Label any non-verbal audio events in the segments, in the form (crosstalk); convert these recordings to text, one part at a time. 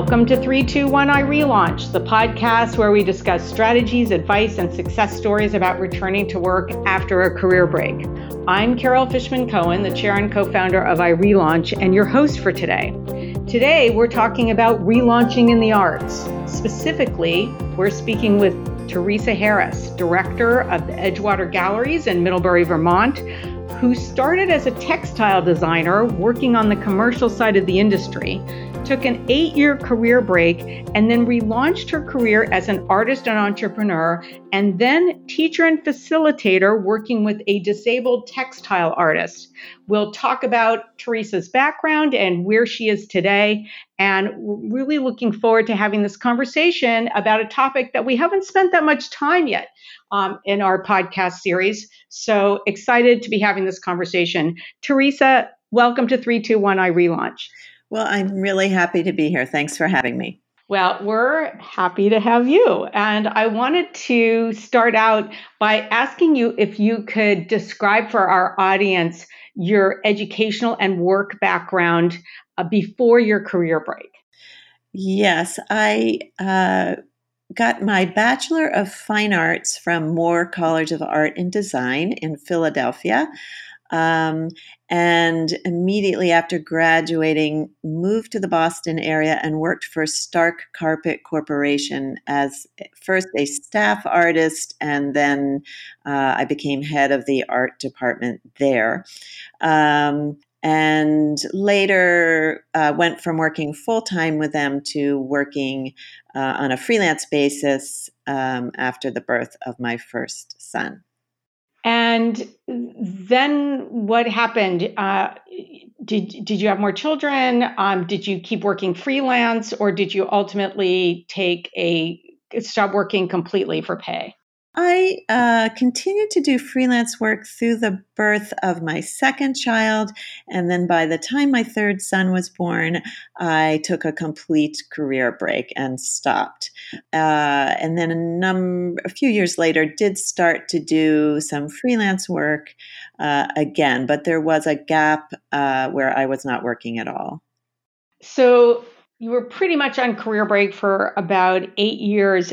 Welcome to 321 iRelaunch, the podcast where we discuss strategies, advice, and success stories about returning to work after a career break. I'm Carol Fishman Cohen, the chair and co founder of iRelaunch, and your host for today. Today, we're talking about relaunching in the arts. Specifically, we're speaking with Teresa Harris, director of the Edgewater Galleries in Middlebury, Vermont, who started as a textile designer working on the commercial side of the industry took an eight year career break, and then relaunched her career as an artist and entrepreneur, and then teacher and facilitator working with a disabled textile artist. We'll talk about Teresa's background and where she is today, and really looking forward to having this conversation about a topic that we haven't spent that much time yet um, in our podcast series. So excited to be having this conversation. Teresa, welcome to 321 iRelaunch. Well, I'm really happy to be here. Thanks for having me. Well, we're happy to have you. And I wanted to start out by asking you if you could describe for our audience your educational and work background uh, before your career break. Yes, I uh, got my Bachelor of Fine Arts from Moore College of Art and Design in Philadelphia. Um, and immediately after graduating, moved to the Boston area and worked for Stark Carpet Corporation as first a staff artist, and then uh, I became head of the art department there. Um, and later uh, went from working full time with them to working uh, on a freelance basis um, after the birth of my first son. And then what happened? Uh, did did you have more children? Um, did you keep working freelance, or did you ultimately take a stop working completely for pay? I uh, continued to do freelance work through the birth of my second child. And then by the time my third son was born, I took a complete career break and stopped. Uh, and then a, num- a few years later, did start to do some freelance work uh, again, but there was a gap uh, where I was not working at all. So you were pretty much on career break for about eight years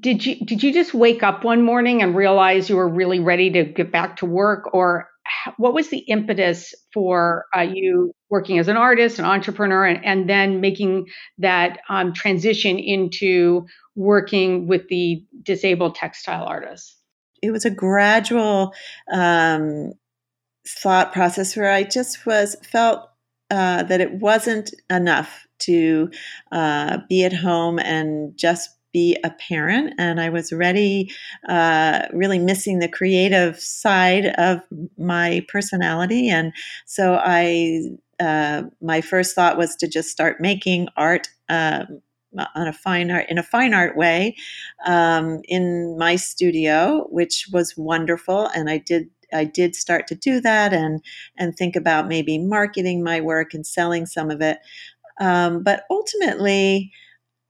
did you did you just wake up one morning and realize you were really ready to get back to work? Or what was the impetus for uh, you working as an artist an entrepreneur and, and then making that um, transition into working with the disabled textile artists it was a gradual um, thought process where i just was felt uh, that it wasn't enough to uh, be at home and just be a parent and I was ready, uh, really missing the creative side of my personality. And so I, uh, my first thought was to just start making art. Um, on a fine art in a fine art way um, in my studio, which was wonderful, and I did I did start to do that and and think about maybe marketing my work and selling some of it. Um, but ultimately,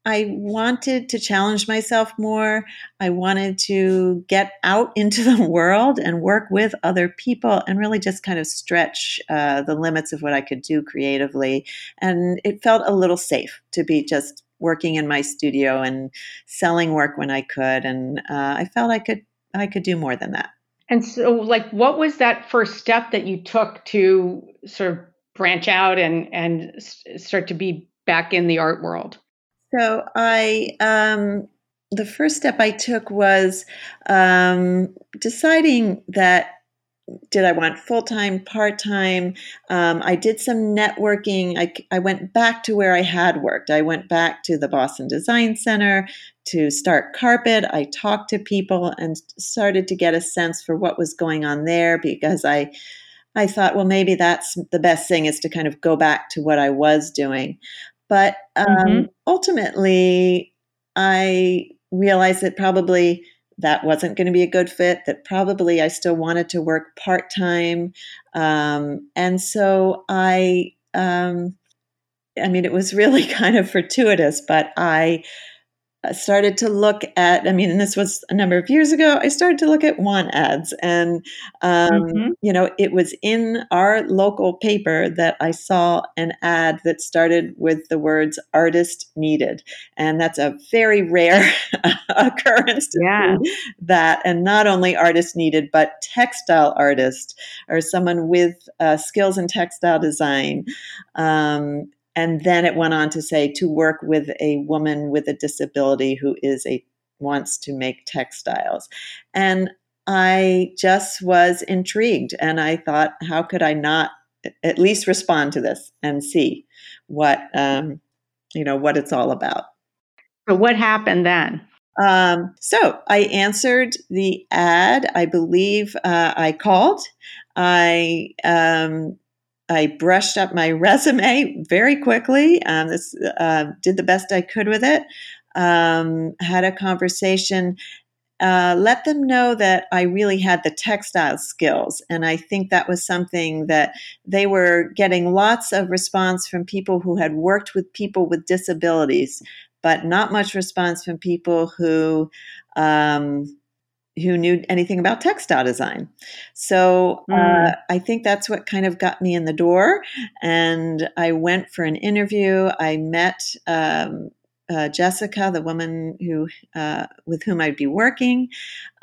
I wanted to challenge myself more. I wanted to get out into (laughs) the world and work with other people and really just kind of stretch uh, the limits of what I could do creatively. And it felt a little safe to be just working in my studio and selling work when I could. And uh, I felt I could I could do more than that. And so, like, what was that first step that you took to sort of branch out and and start to be back in the art world? So I, um, the first step I took was um, deciding that did I want full time, part time? Um, I did some networking. I, I went back to where I had worked. I went back to the Boston Design Center to Stark Carpet. I talked to people and started to get a sense for what was going on there because I. I thought, well, maybe that's the best thing is to kind of go back to what I was doing. But um, mm-hmm. ultimately, I realized that probably that wasn't going to be a good fit, that probably I still wanted to work part time. Um, and so I, um, I mean, it was really (laughs) kind of fortuitous, but I started to look at i mean and this was a number of years ago i started to look at want ads and um, mm-hmm. you know it was in our local paper that i saw an ad that started with the words artist needed and that's a very rare (laughs) occurrence to yeah. that and not only artist needed but textile artist or someone with uh, skills in textile design um, and then it went on to say to work with a woman with a disability who is a wants to make textiles and i just was intrigued and i thought how could i not at least respond to this and see what um, you know what it's all about so what happened then um, so I answered the ad. I believe uh, I called. I um, I brushed up my (laughs) resume very quickly. Um, this, uh, did the best I could with it. Um, had a conversation. Uh, let them know that I really had the textile skills. And I think that was something that they were getting lots of response from people who had worked with people with disabilities, but not much response from people who um, who knew anything about textile design. So uh, mm. uh, I think that's what kind of got me in the door. And I went for an interview. I met um, uh, Jessica, the woman who uh, with whom I'd be working,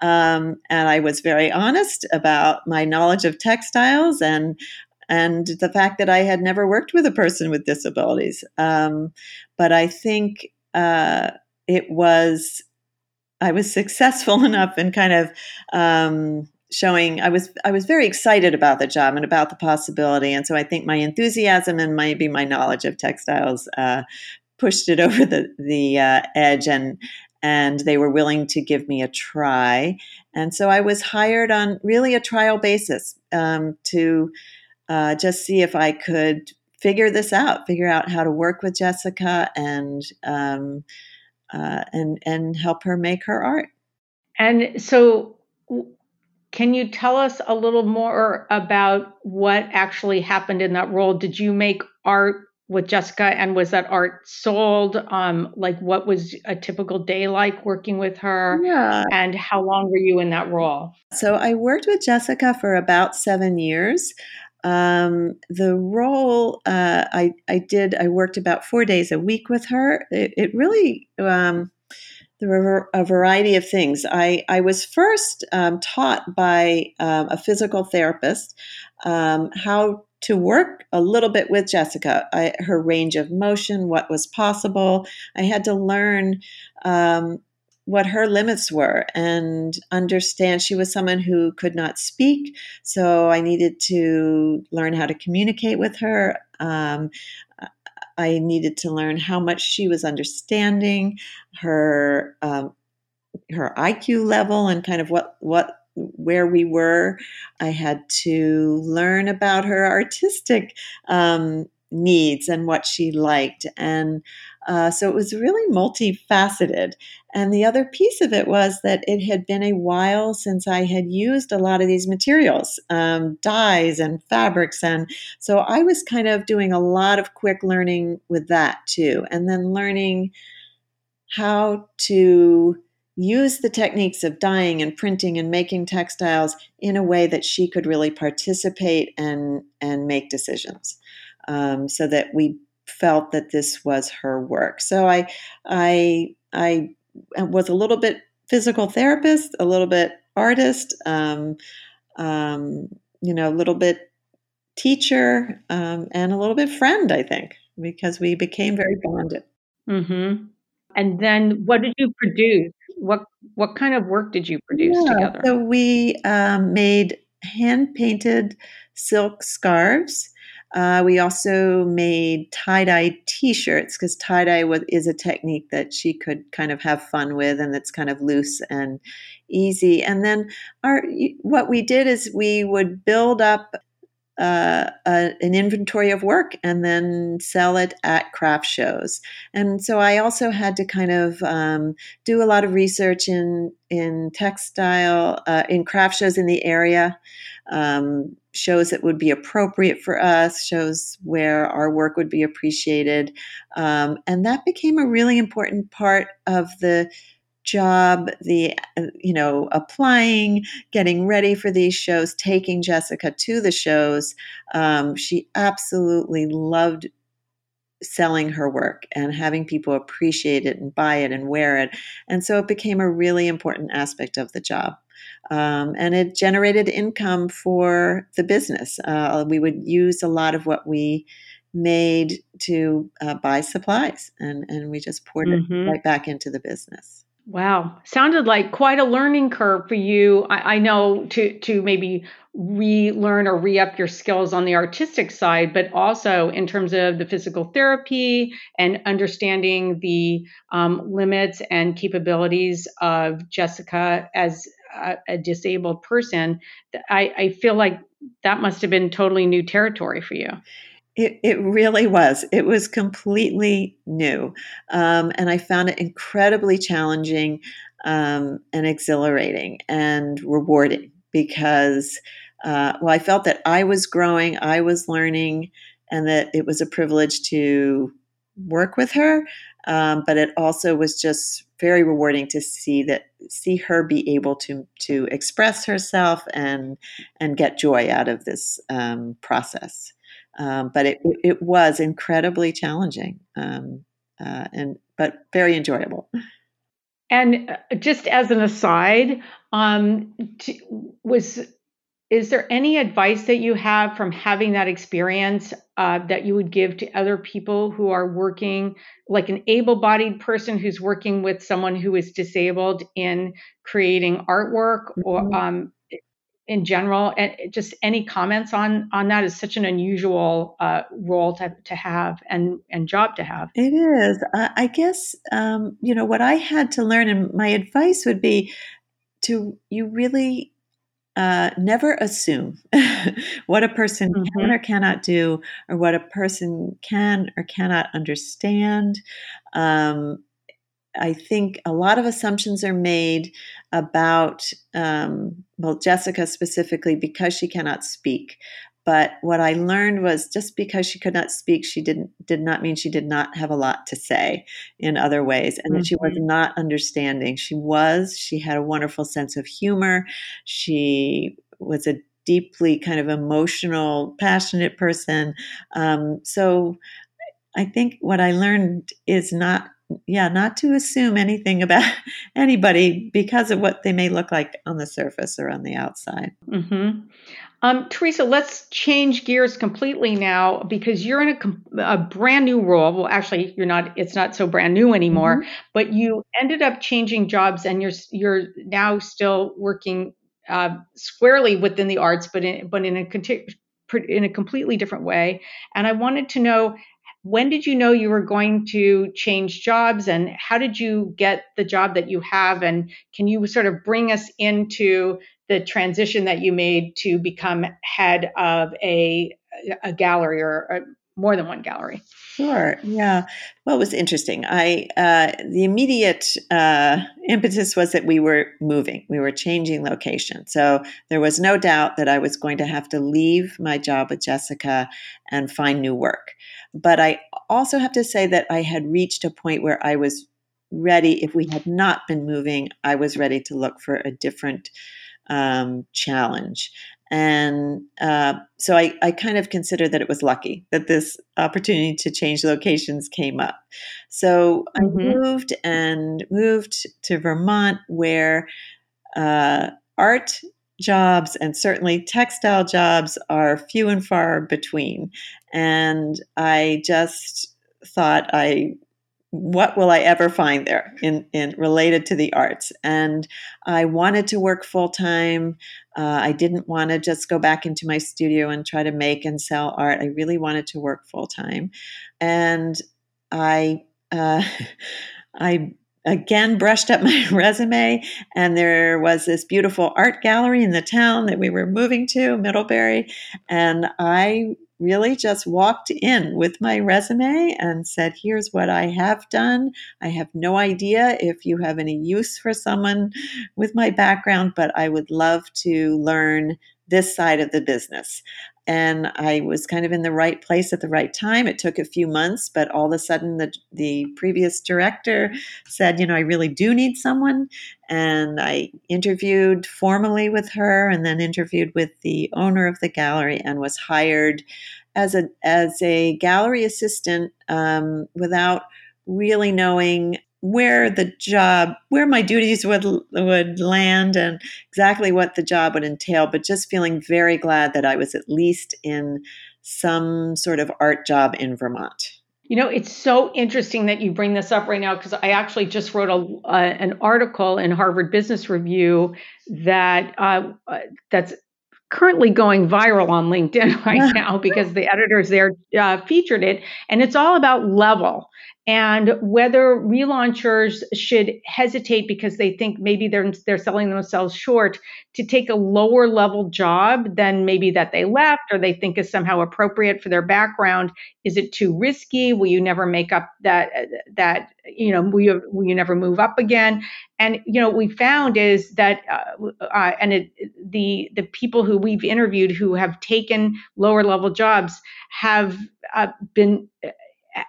um, and I was very honest about my knowledge of textiles and and the fact that I had never worked with a person with disabilities. Um, but I think uh, it was I was successful (laughs) enough in kind of um, showing I was I was very excited about the job and about the possibility, and so I think my enthusiasm and maybe my knowledge of textiles uh, pushed it (laughs) over the the uh, edge, and and they were willing to give me a try, and so I was hired on really a trial basis um, to uh, just see if I could figure this out, figure out how to work with Jessica and. Um, uh, and and help her make her art. And so, can you tell us a little more about what actually happened in that role? Did you make art with Jessica, and was that art sold? Um, like, what was a typical day like working with her? Yeah. And how long were you in that role? So I worked with Jessica for about seven years. Um, the role uh, I, I did, I worked about four days a week with her. It, it really, um, there were a variety of things. I, I was first um, taught by um, a physical therapist um, how to work a little bit with Jessica, I, her range of motion, what was possible. I had to learn um, what her limits were and understand she was someone who could not speak. So I needed to learn how to communicate with her. Um, I needed to learn how much she was understanding her um, her IQ level and kind of what what where we were. I had to learn about her artistic um, needs and what she liked. And uh, so it was really multifaceted. And the other piece of it was that it had been a while since I had used a lot of these materials, um, dyes and fabrics. And so I was kind of doing a lot of quick learning with that too. And then learning how to use the techniques of dyeing and printing and making textiles in a way that she could really participate and, and make decisions um, so that we felt that this was her work. So I, I, I was a little bit physical therapist, a little bit artist, um, um, you know, a little bit teacher, um, and a little bit friend. I think because we became very bonded. Mm-hmm. And then, what did you produce? What what kind of work did you produce yeah, together? So we um, made hand painted silk scarves uh, we also made tie dye t shirts because tie dye is a technique that she could kind of have fun with and that's kind of loose and easy. And then our what we did is we would build up uh, a, an inventory of work and then sell it at craft shows. And so I also had to kind of um, do a lot of research in in textile uh, in craft shows in the area. Um, shows that would be appropriate for us, shows where our work would be appreciated. Um, and that became a really important part of the job the you know applying getting ready for these shows taking jessica to the shows. Um, she absolutely loved selling her work and having people appreciate it and buy it and wear it. And so it became a really important aspect of the job. Um, and it generated income for the business. Uh, we would use a lot of what we made to uh, buy supplies and, and we just poured mm-hmm. it right back into the business Wow, sounded like quite a learning curve for you. I, I know to to maybe relearn or re-up your skills on the artistic side, but also in terms of the physical therapy and understanding the um, limits and capabilities of Jessica as a, a disabled person. I, I feel like that must have been totally new territory for you. It, it really was. It was completely new. Um, and I found it incredibly challenging um, and exhilarating and rewarding because, uh, well, I felt that I was growing, I was learning, and that it was a privilege to work with her. Um, but it also was just very rewarding to see that see her be able to to express herself and and get joy out of this um, process. Um, but it, it was incredibly challenging um, uh, and but very enjoyable. And uh, just as an aside, um, was is there any advice that you have from having that experience uh, that you would give to other people who are working, like an able-bodied person who's working with someone who is disabled in creating artwork, or mm-hmm. um, in general and just any comments on on that is such an unusual uh, role to, to have and and job to have. It is. I guess um, you know what i had to learn and my advice would be to you really uh, never assume (laughs) what a person mm-hmm. can or cannot do or what a person can or cannot understand. Um, I think a lot of assumptions are made about, um, well, Jessica specifically because she cannot speak. But what I learned was just because she could not speak, she didn't did not mean she did not have a lot to say in other ways, and mm-hmm. that she was mm-hmm. not understanding. She was. She had a wonderful sense of humor. She was a deeply kind of emotional, passionate person. Um, so I think what I learned is not yeah, not to assume anything about (laughs) anybody because of what they may look like on the surface or on the outside. Mm-hmm. Um, Teresa, let's change gears completely now because you're in a, a, brand new role. Well, actually, you're not. It's not so brand new anymore. Mm-hmm. But you ended up changing jobs, and you're you're now still working uh, squarely within the arts, but in but in a in a completely different way. And I wanted to know when did you know you were going to change jobs and how did you get the job that you have? And can you sort of bring us into the transition that you made to become head of a a gallery or a, more than one gallery sure yeah well it was interesting i uh, the immediate uh, impetus was that we were moving we were changing location so there was no doubt that i was going to have to leave my job with jessica and find new work but I also have to say that I had reached a point where I was ready. If we had not been moving, I was ready to look for a different um, challenge. And uh, so I, I kind of consider that it was lucky that this opportunity to change locations came up. So I mm-hmm. moved and moved to Vermont, where uh, art jobs and certainly textile jobs are few and far between. And I just thought I what will I ever find there in, in related to the arts? And I wanted to work full time. Uh, I didn't want to just go back into my studio and try to make and sell art. I really wanted to work full time, and I uh, (laughs) I again brushed up (laughs) my resume and there was this beautiful art gallery in the town that we were moving to middlebury and i really just walked in with my resume and said here's what i have done. I have no idea if you have any use for someone with my background but i would love to learn this side of the business and I was kind of in the right place at the right time. It took a few months, but all of a sudden, the the previous director said, "You know, I really do need someone." And I interviewed formally with her, and then interviewed with the owner of the gallery, and was hired as a as a gallery assistant um, without really knowing where the job where my duties would would land and exactly what the job would entail but just feeling very glad that I was at least in some sort of art job in Vermont. You know, it's so interesting that you bring this up right now because I actually just wrote a, uh, an article in Harvard Business Review that uh, uh that's currently going viral on LinkedIn (laughs) right (laughs) now because the editors there uh, featured it, and it's all about level and whether relaunchers should hesitate because they think maybe they're they're selling themselves short to take a lower level job than maybe that they left or they think is somehow appropriate for their background. Is it too risky? Will you never make up that that you know will you, will you never move up again? And you know what we found is that uh, uh, and it, the the people who we've interviewed who have taken lower level jobs have uh, been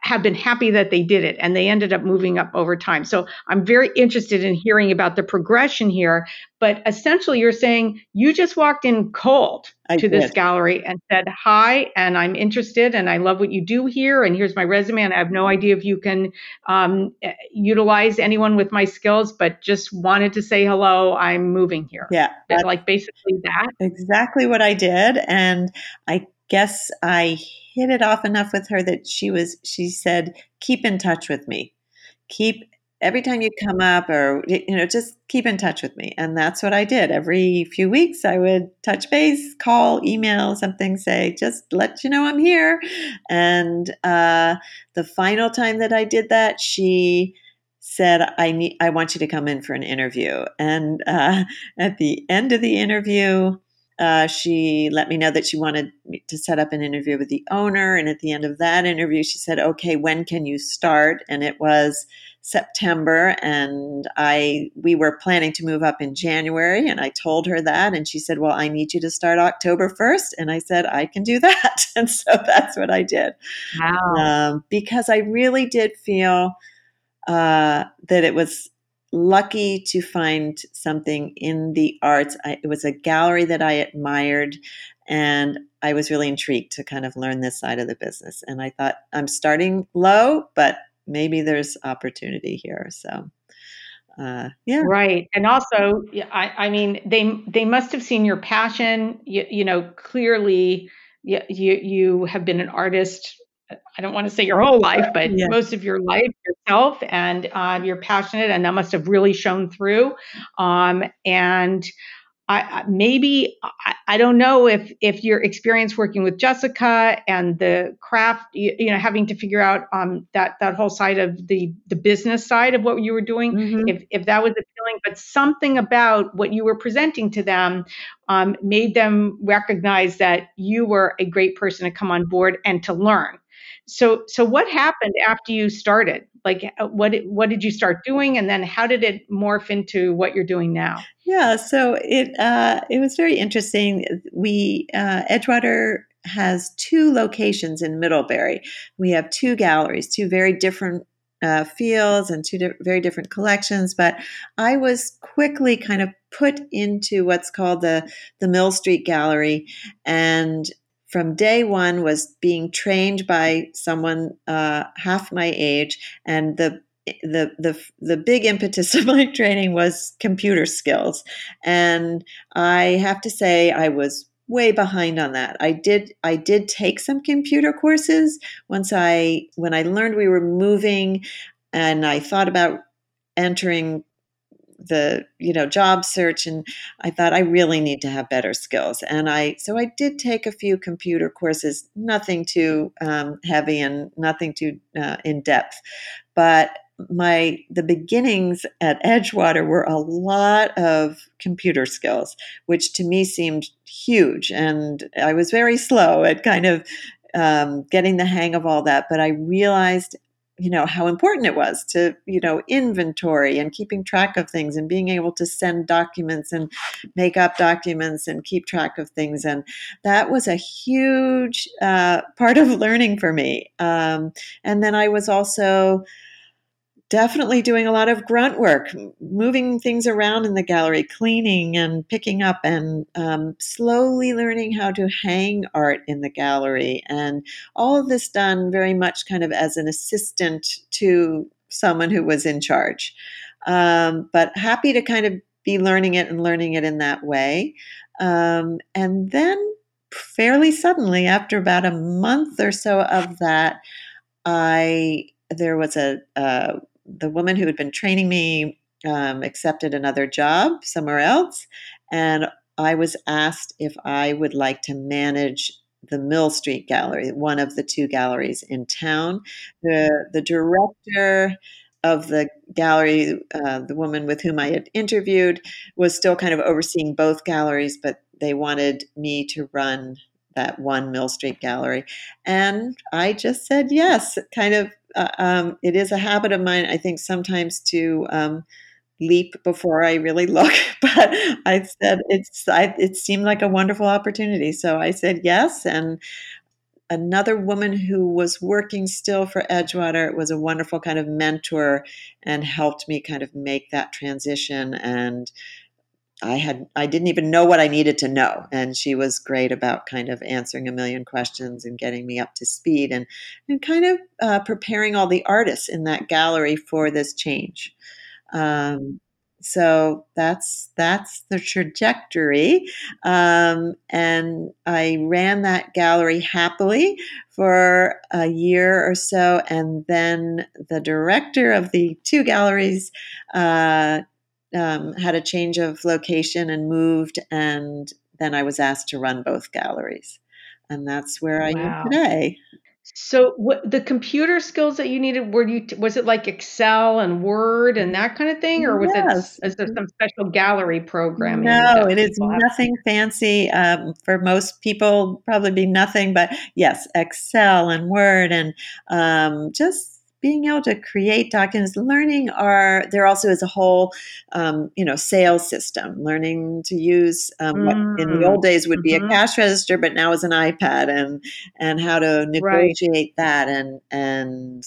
have been happy that they did it and they ended up moving up over time. So I'm very interested in hearing about the progression here. But essentially, you're saying you just walked in cold I to did. this gallery and said, Hi, and I'm interested and I love what you do here. And here's my resume. And I have no idea if you can um, utilize anyone with my skills, but just wanted to say hello. I'm moving here. Yeah. Like basically that. Exactly what I did. And I guess I hit it off enough with her that she was she said keep in touch with me. Keep every time you come up or you know just keep in touch with me. And that's what i did. Every few weeks i would touch base call email something say just let you know i'm here. And uh, the final time that i did that she said i need i want you to come in for an interview. And uh, (laughs) at the end of the interview uh, she let me know that she wanted to set up an interview with the owner. And at the end of that interview, she said, Okay, when can you start? And it was September. And I we were planning to move up in January. And I told her that. And she said, Well, I need you to start October 1st. And I said, I can do (laughs) that. And so that's what I did. Wow. Um, because I really did feel uh, that it was lucky to find something in the arts. I, it was a gallery that I admired, and I was really intrigued to kind of learn this side of the business. And I thought, I'm starting low, but maybe there's opportunity here. So. Uh, yeah. Right. And also, I, I mean, they they must have seen your passion. You, you know, clearly, you, you you have been an artist I don't want to say your whole life, but yeah. most of your life yourself, and uh, you're passionate, and that must have really shown through. Um, and I, maybe I, I, don't know if if your experience working with Jessica and the craft, you, you know, having to figure out um, that that whole side of the the business side of what you were doing, mm-hmm. if if that was appealing, but something about what you were presenting to them um, made them recognize that you were a great person to come on board and to learn. So so what happened after you started? Like uh, what what did you start doing, and then how did it morph into what you're doing now? Yeah, so it uh, it was very interesting. We uh, Edgewater has two locations in Middlebury. We have two galleries, two very different uh, fields and two di- very different collections. But I was quickly kind of put into what's called the the Mill Street Gallery, and from day one was being trained by someone uh, half my age, and the the the the big impetus (laughs) of my training was computer skills, and I have to say I was way behind on that. I did I did take some computer courses once I when I learned we were moving, and I thought about entering the you know job search and i thought i really need to have better skills and i so i did take a few computer courses nothing too um, heavy and nothing too uh, in depth but my the beginnings at Edgewater were a lot of computer skills, which to me seemed huge, and I was very slow at kind of um, getting the hang of all that. But I realized you know how important it was to you know inventory and keeping track of things and being able to send documents and make up documents and keep track of things. And that was a huge uh, part of learning for me. Um, and then i was also definitely doing a lot of grunt work, moving things around in the gallery, cleaning and picking up, and um, slowly learning how to hang art in the gallery. And all of this done very much kind of as an assistant to someone who was in charge. Um, but happy to kind of be learning it and learning it in that way. Um, and then, fairly suddenly, after about a month or so of that, I there was a, a the woman who had been training me um, accepted another job somewhere else, and I was asked if I would like to manage the Mill Street Gallery, one of the two galleries in town. The the director of the gallery, uh, the woman with whom I had interviewed, was still kind of overseeing both galleries, but they wanted me to run that one Mill Street Gallery, and I just said yes, kind of uh, um, it is a habit of mine, I think, sometimes to um, leap before I really (laughs) look. but I said it's I, it seemed like a wonderful opportunity, so I said yes. And another woman who was working still for Edgewater was a wonderful kind of mentor and helped me kind of make that transition and I had I didn't even know what I needed to know, and she was great about kind of answering a million questions and getting me up to speed and and kind of uh, preparing all the artists in that gallery for this change. Um, so that's that's the trajectory, um, and I ran that gallery happily for a year or so, and then the director of the two galleries. Uh, um, had a change of location and moved, and then I was asked to run both galleries, and that's where I wow. am today. So, what the computer skills that you needed were you was it like Excel and Word and that kind of thing, or was yes. it is there some special gallery program? No, it is nothing fancy. Um, for most people, probably be nothing, but yes, Excel and Word and um, just being able to create documents, learning are there also is a whole, um, you know, sales system. Learning to use um, mm. in the old days would be mm-hmm. a cash register, but now is an iPad, and and how to negotiate right. that and and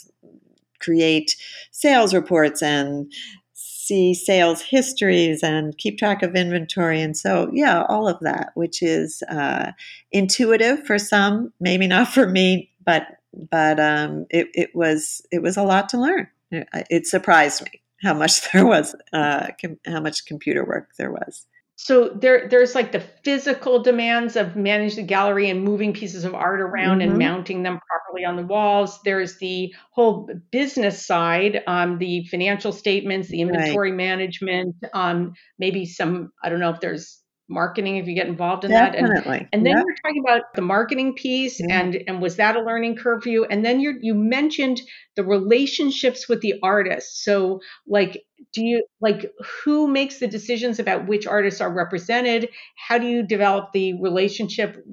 create sales reports and see sales histories and keep track of inventory. And so, yeah, all of that, which is uh, intuitive for some, maybe not for me, but but um, it, it was it was a lot to learn. It, it surprised me how much (laughs) there was, uh, com- how much computer work there was. So there, there's like the physical demands of managing the gallery and moving pieces of art around mm-hmm. and mounting them properly on the walls. There's the whole business side, um, the financial statements, the inventory right. management, um, maybe some. I don't know if there's marketing if you get involved in Definitely. that and, and then yep. you're talking about the marketing piece and and was that a learning curve for you and then you you mentioned the relationships with the artists so like do you like who makes the decisions about which artists are represented how do you develop the relationship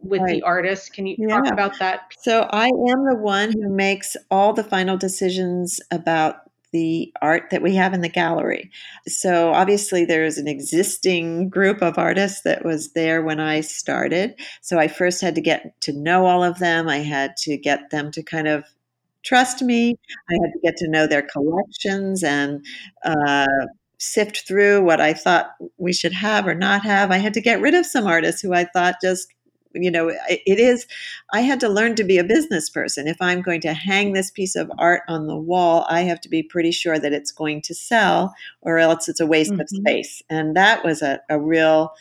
with right. the artist. Can you yeah. talk about that? So I am the one who makes all the final decisions about the art that we have in the gallery. So obviously there's an existing group of artists that was there when I started. So I first had to get to know all of them. I had to get them to kind of trust me. I had to get to know their collections and uh, sift through what I thought we should have or not have. I had to get rid of some artists who I thought just you know it is i had to learn to be a business person if i'm going to hang this piece of art on the wall i have to be pretty sure that it's going to sell or else it's a waste mm-hmm. of space and that was a, a real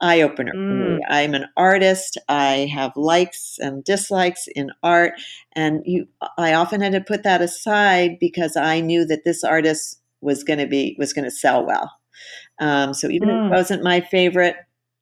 eye opener mm. I'm an artist. I have likes and dislikes in art, and you. I often had to put that aside because I knew that this artist was going to be was going to sell well. Um, so even mm. if it mm. wasn't my favorite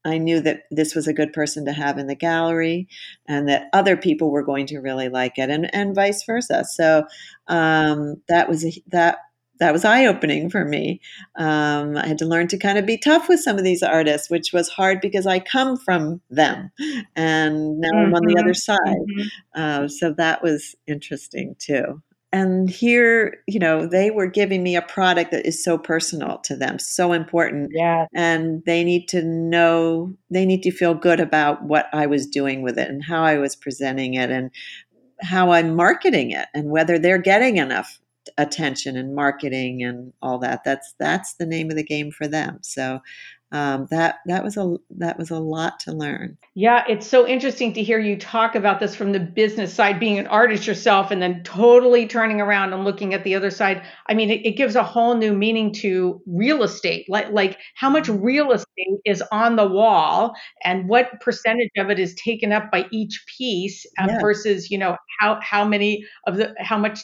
I knew that this was a good person to have in the gallery and that other people were going to really like it and, and vice versa. So um, that was a, that that was eye opening for me. Um, I had to learn to kind of be tough with some of these artists, which was hard because I come from them, and now mm-hmm. I'm on the other side. Mm-hmm. Uh, so that was interesting too and here you know they were giving me a product that is so personal to them so important. Yeah. And they need to know they need to feel good about what i was doing with it and how i was presenting it and how i'm marketing it and whether they're getting enough attention and marketing and all that. That's that's the name of the game for them. So um, that that was a that was a lot to learn. Yeah, it's so interesting to hear you talk about this from the business side, being an artist yourself, and then totally turning around and looking at the other side. I mean, it, it gives a whole new meaning to real estate, like like how much real estate is on the wall, and what percentage of it is taken up by each piece, um, yeah. versus you know how how many of the how much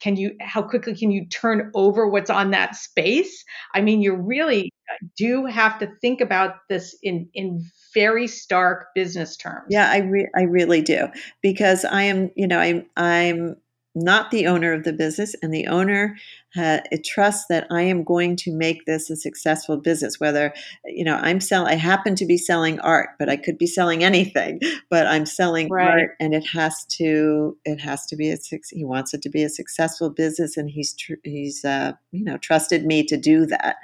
can you how quickly can you turn over what's on that space? I mean you really do have to think about this in in very stark business terms. Yeah i re- i really do. Because i am you know i'm i'm not the owner of the business, and the owner uh, trusts that I am going to make this a successful business. Whether you know I'm selling, I happen to be selling art, but I could be selling anything. (laughs) But I'm selling right. art, and it has to it has to be a he wants it to be a successful business, and he's tr- he's uh, you know trusted me to do that.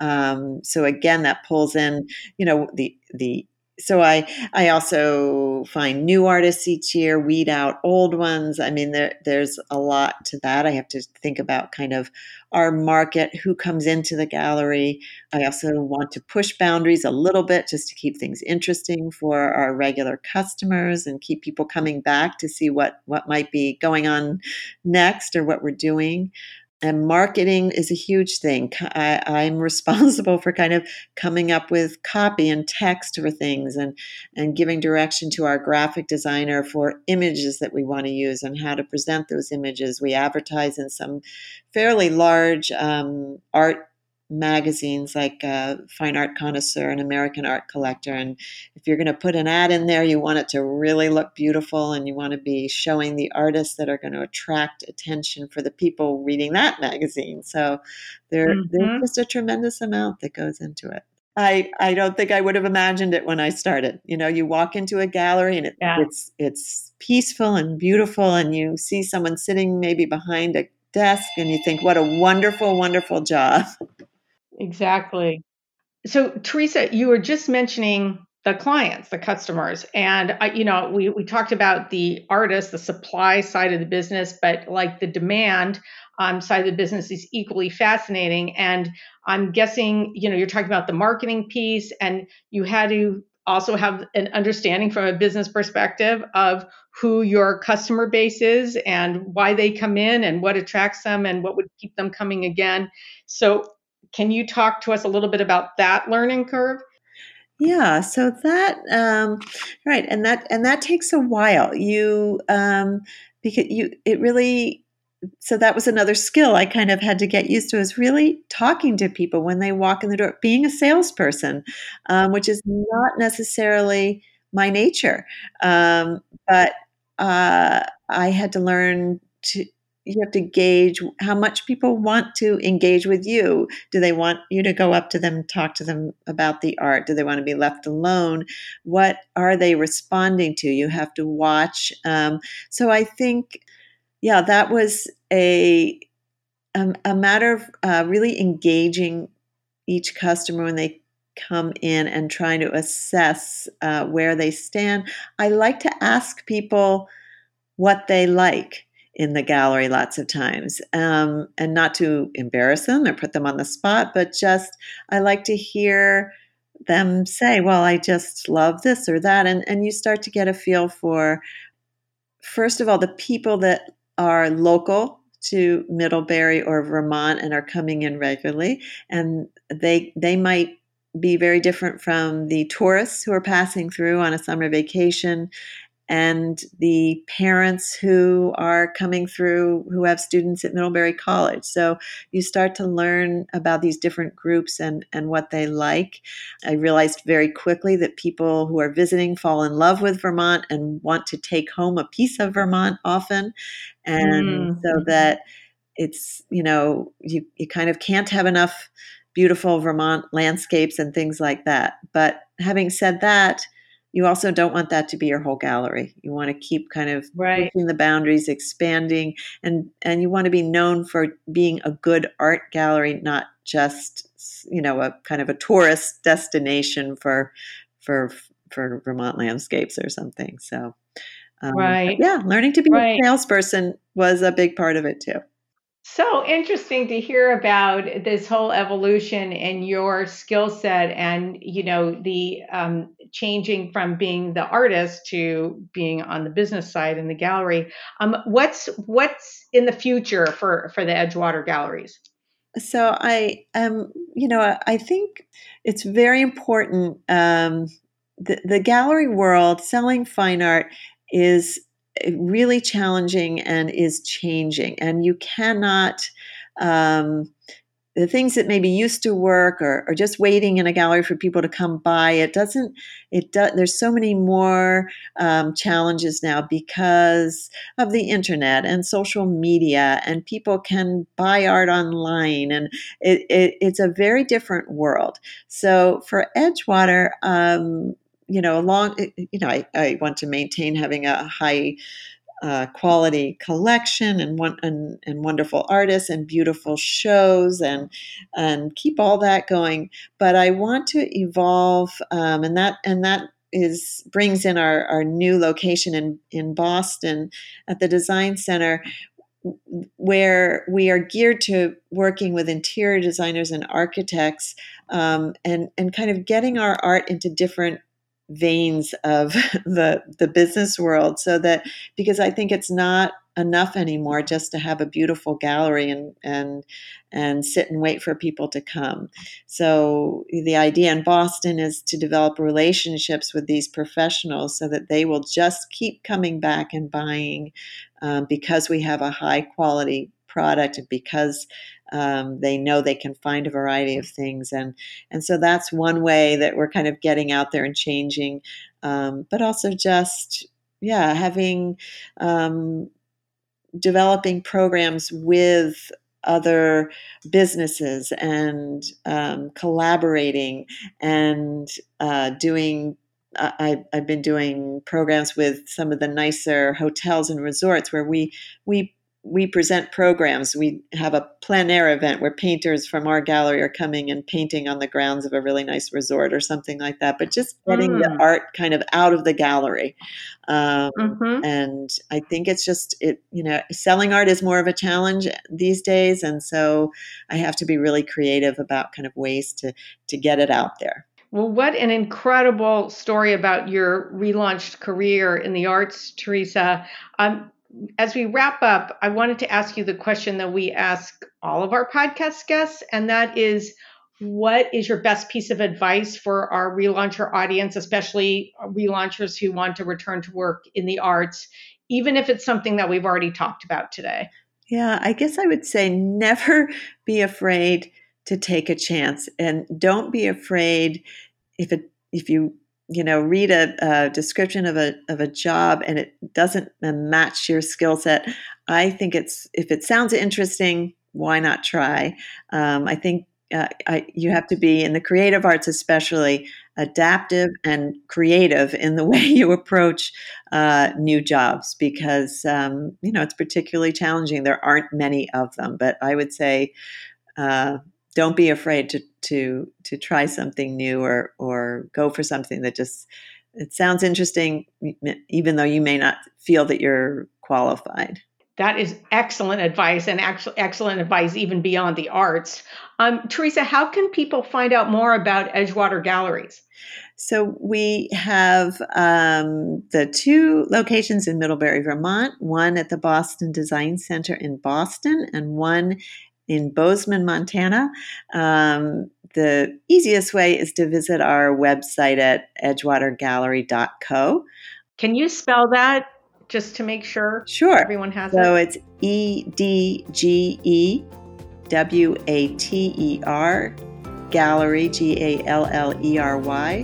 Um, so again, that pulls in you know the the so I I also find new artists each year, weed out old ones. I mean, there there's a lot to that. I have to think about kind of our market, who comes into the gallery. I also want to push boundaries a little bit just to keep things interesting for our regular customers and keep people coming back to see what what might be going on next or what we're doing and marketing is a huge thing. I, am (laughs) responsible for kind of coming up with copy and text for things and, and giving direction to our graphic designer for images that we want to use and how to present those images. We advertise in some fairly large um, art magazines like uh, Fine Art Connoisseur and American Art Collector. And if you're going to put an ad in there, you want it to really look beautiful and you want to be showing the artists that are going to attract attention for the people reading that magazine. So there, mm-hmm. there's just a tremendous amount that goes into it. I, I don't think I would have imagined it when I started. You know, you walk into a gallery and it, yeah. it's it's peaceful and beautiful, and you see someone sitting maybe behind a desk, and you think, "What a wonderful, wonderful job." (laughs) Exactly. So, Teresa, you were just mentioning the clients, the customers, and I, you know, we we talked about the artist, the supply side of the business, but like the demand um, side of the business is equally fascinating. And I'm guessing, you know, you're talking about the marketing piece, and you had to also have an understanding from a business perspective of who your customer base is and why they come in and what attracts them and what would keep them coming again. So can you talk to us a little bit about that learning curve? Yeah, so that um, right, and that and that takes a while. You um, because you it really so that was another skill I kind of had to get used to is really talking to people when they walk in the door, being a salesperson, um, which is not necessarily my nature, um, but uh, I had to learn to you have to gauge how much people want to engage with you. Do they want you to go up to them, talk to them about the art? Do they want to be left alone? What are they responding to? You have to watch. Um, so I think, yeah, that was a a, a matter of uh, really engaging each customer when they come in and trying to assess uh, where they stand. I like to ask people what they like in the gallery lots of times. Um, and not to embarrass them or put them on the spot but just i like to hear them say well i just love this or that and, and you start to get a feel for first of all the people that are local to middlebury or vermont and are coming in regularly and they they might be very different from the tourists who are passing through on a summer vacation and the parents who are coming through who have students at Middlebury College. So you start to learn about these different groups and, and what they like. I realized very quickly that people who are visiting fall in love with Vermont and want to take home a piece of Vermont often. And mm-hmm. so that it's, you know, you, you kind of can't have enough beautiful Vermont landscapes and things like that. But having said that, you also don't want that to be your whole gallery. You want to keep kind of right. pushing the boundaries, expanding, and and you want to be known for being a good art gallery, not just you know a kind of a tourist destination for for for Vermont landscapes or something. So, um, right, yeah, learning to be right. a salesperson was a big part of it too. So interesting to hear about this whole evolution in your skill set and, you know, the um, changing from being the artist to being on the business side in the gallery. Um, what's what's in the future for for the Edgewater galleries? So I um, you know, I think it's very important. Um, the, the gallery world, selling fine art, is really challenging and is changing. And you cannot, um, the things that maybe used to work or, or, just waiting in a gallery for people to come by, it doesn't, it does, there's so many more um, challenges now because of the internet and social media and people can buy art online and it, it, it's a very different world. So for Edgewater, um, you know, along, you know, I, I want to maintain having a high uh, quality collection and, one, and, and wonderful artists and beautiful shows and and keep all that going. But I want to evolve, um, and that and that is brings in our, our new location in in Boston at the Design Center, where we are geared to working with interior designers and architects um, and and kind of getting our art into different veins of (laughs) the the business world so that because I think it's not enough anymore just to have a beautiful gallery and and and sit and wait for people to come. So the idea in Boston is to develop relationships with these professionals so that they will just keep coming back and buying um, because we have a high quality product and because um, they know they can find a variety of things, and and so that's one way that we're kind of getting out there and changing, um, but also just yeah, having um, developing programs with other businesses and um, collaborating and uh, doing I, have been doing programs with some of the nicer hotels and resorts where we we we present programs. We have a plein air event where painters from our gallery are coming and painting on the grounds of a really nice resort or something like that. But just getting mm. the art kind of out of the gallery, um, mm-hmm. and I think it's just it. You know, selling art is more of a challenge these days, and so I have to be really creative about kind of ways to to get it out there. Well, what an incredible story about your relaunched career in the arts, Teresa. Um, as we wrap up, I wanted to ask you the question that we ask all of our podcast guests, and that is what is your best piece of advice for our relauncher audience, especially relaunchers who want to return to work in the arts, even if it's something that we've already talked about today? Yeah, I guess I would say never be afraid to take a chance and don't be afraid if it if you you know read a, a, description of a of a job and it doesn't match your skill set i think it's if it sounds interesting why not try? Um, i think uh, I, you have to be in the creative arts especially adaptive and creative in the (laughs) way you approach uh, new jobs because um, you know it's particularly challenging. There aren't many of them but i would say uh, don't be afraid to to to try something new or or go for something that just it sounds interesting even though you may not feel that you're qualified. That is excellent advice and actually excellent advice even beyond the arts. Um, teresa how can people find out more about edgewater galleries? So we have um, the two locations in Middlebury, Vermont, one at the Boston Design Center in Boston and one in Bozeman, Montana. Um, the easiest way is to visit our website at edgewatergallery.co. Can you spell that just to make sure Sure. everyone has So it? So it's E D G E W A T E R gallery G A L L E R Y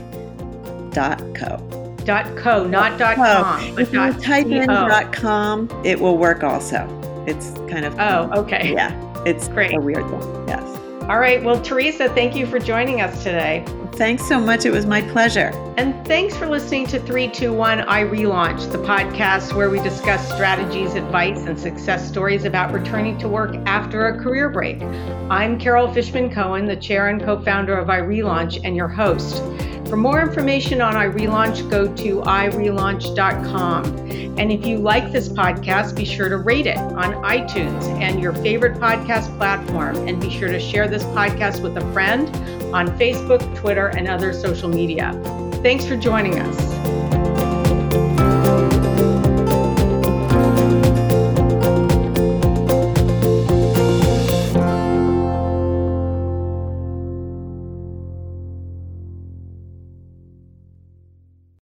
dot co. Dot co, not dot Co. com, but If you type in dot com, it will work also. It's kind of Oh, okay. yeah. It's Great. a weird thing. Yes. All right. Well, Teresa, thank you for joining us today. Thanks so much. It was my pleasure. And thanks for listening to 321 iRelaunch, the podcast where we discuss strategies, advice, and success stories about returning to work after a career break. I'm Carol Fishman Cohen, the chair and co founder of iRelaunch, and your host. For more information on iRelaunch, go to irelaunch.com. And if you like this podcast, be sure to rate it on iTunes and your favorite podcast platform. And be sure to share this podcast with a friend on Facebook, Twitter, and other social media. Thanks for joining us.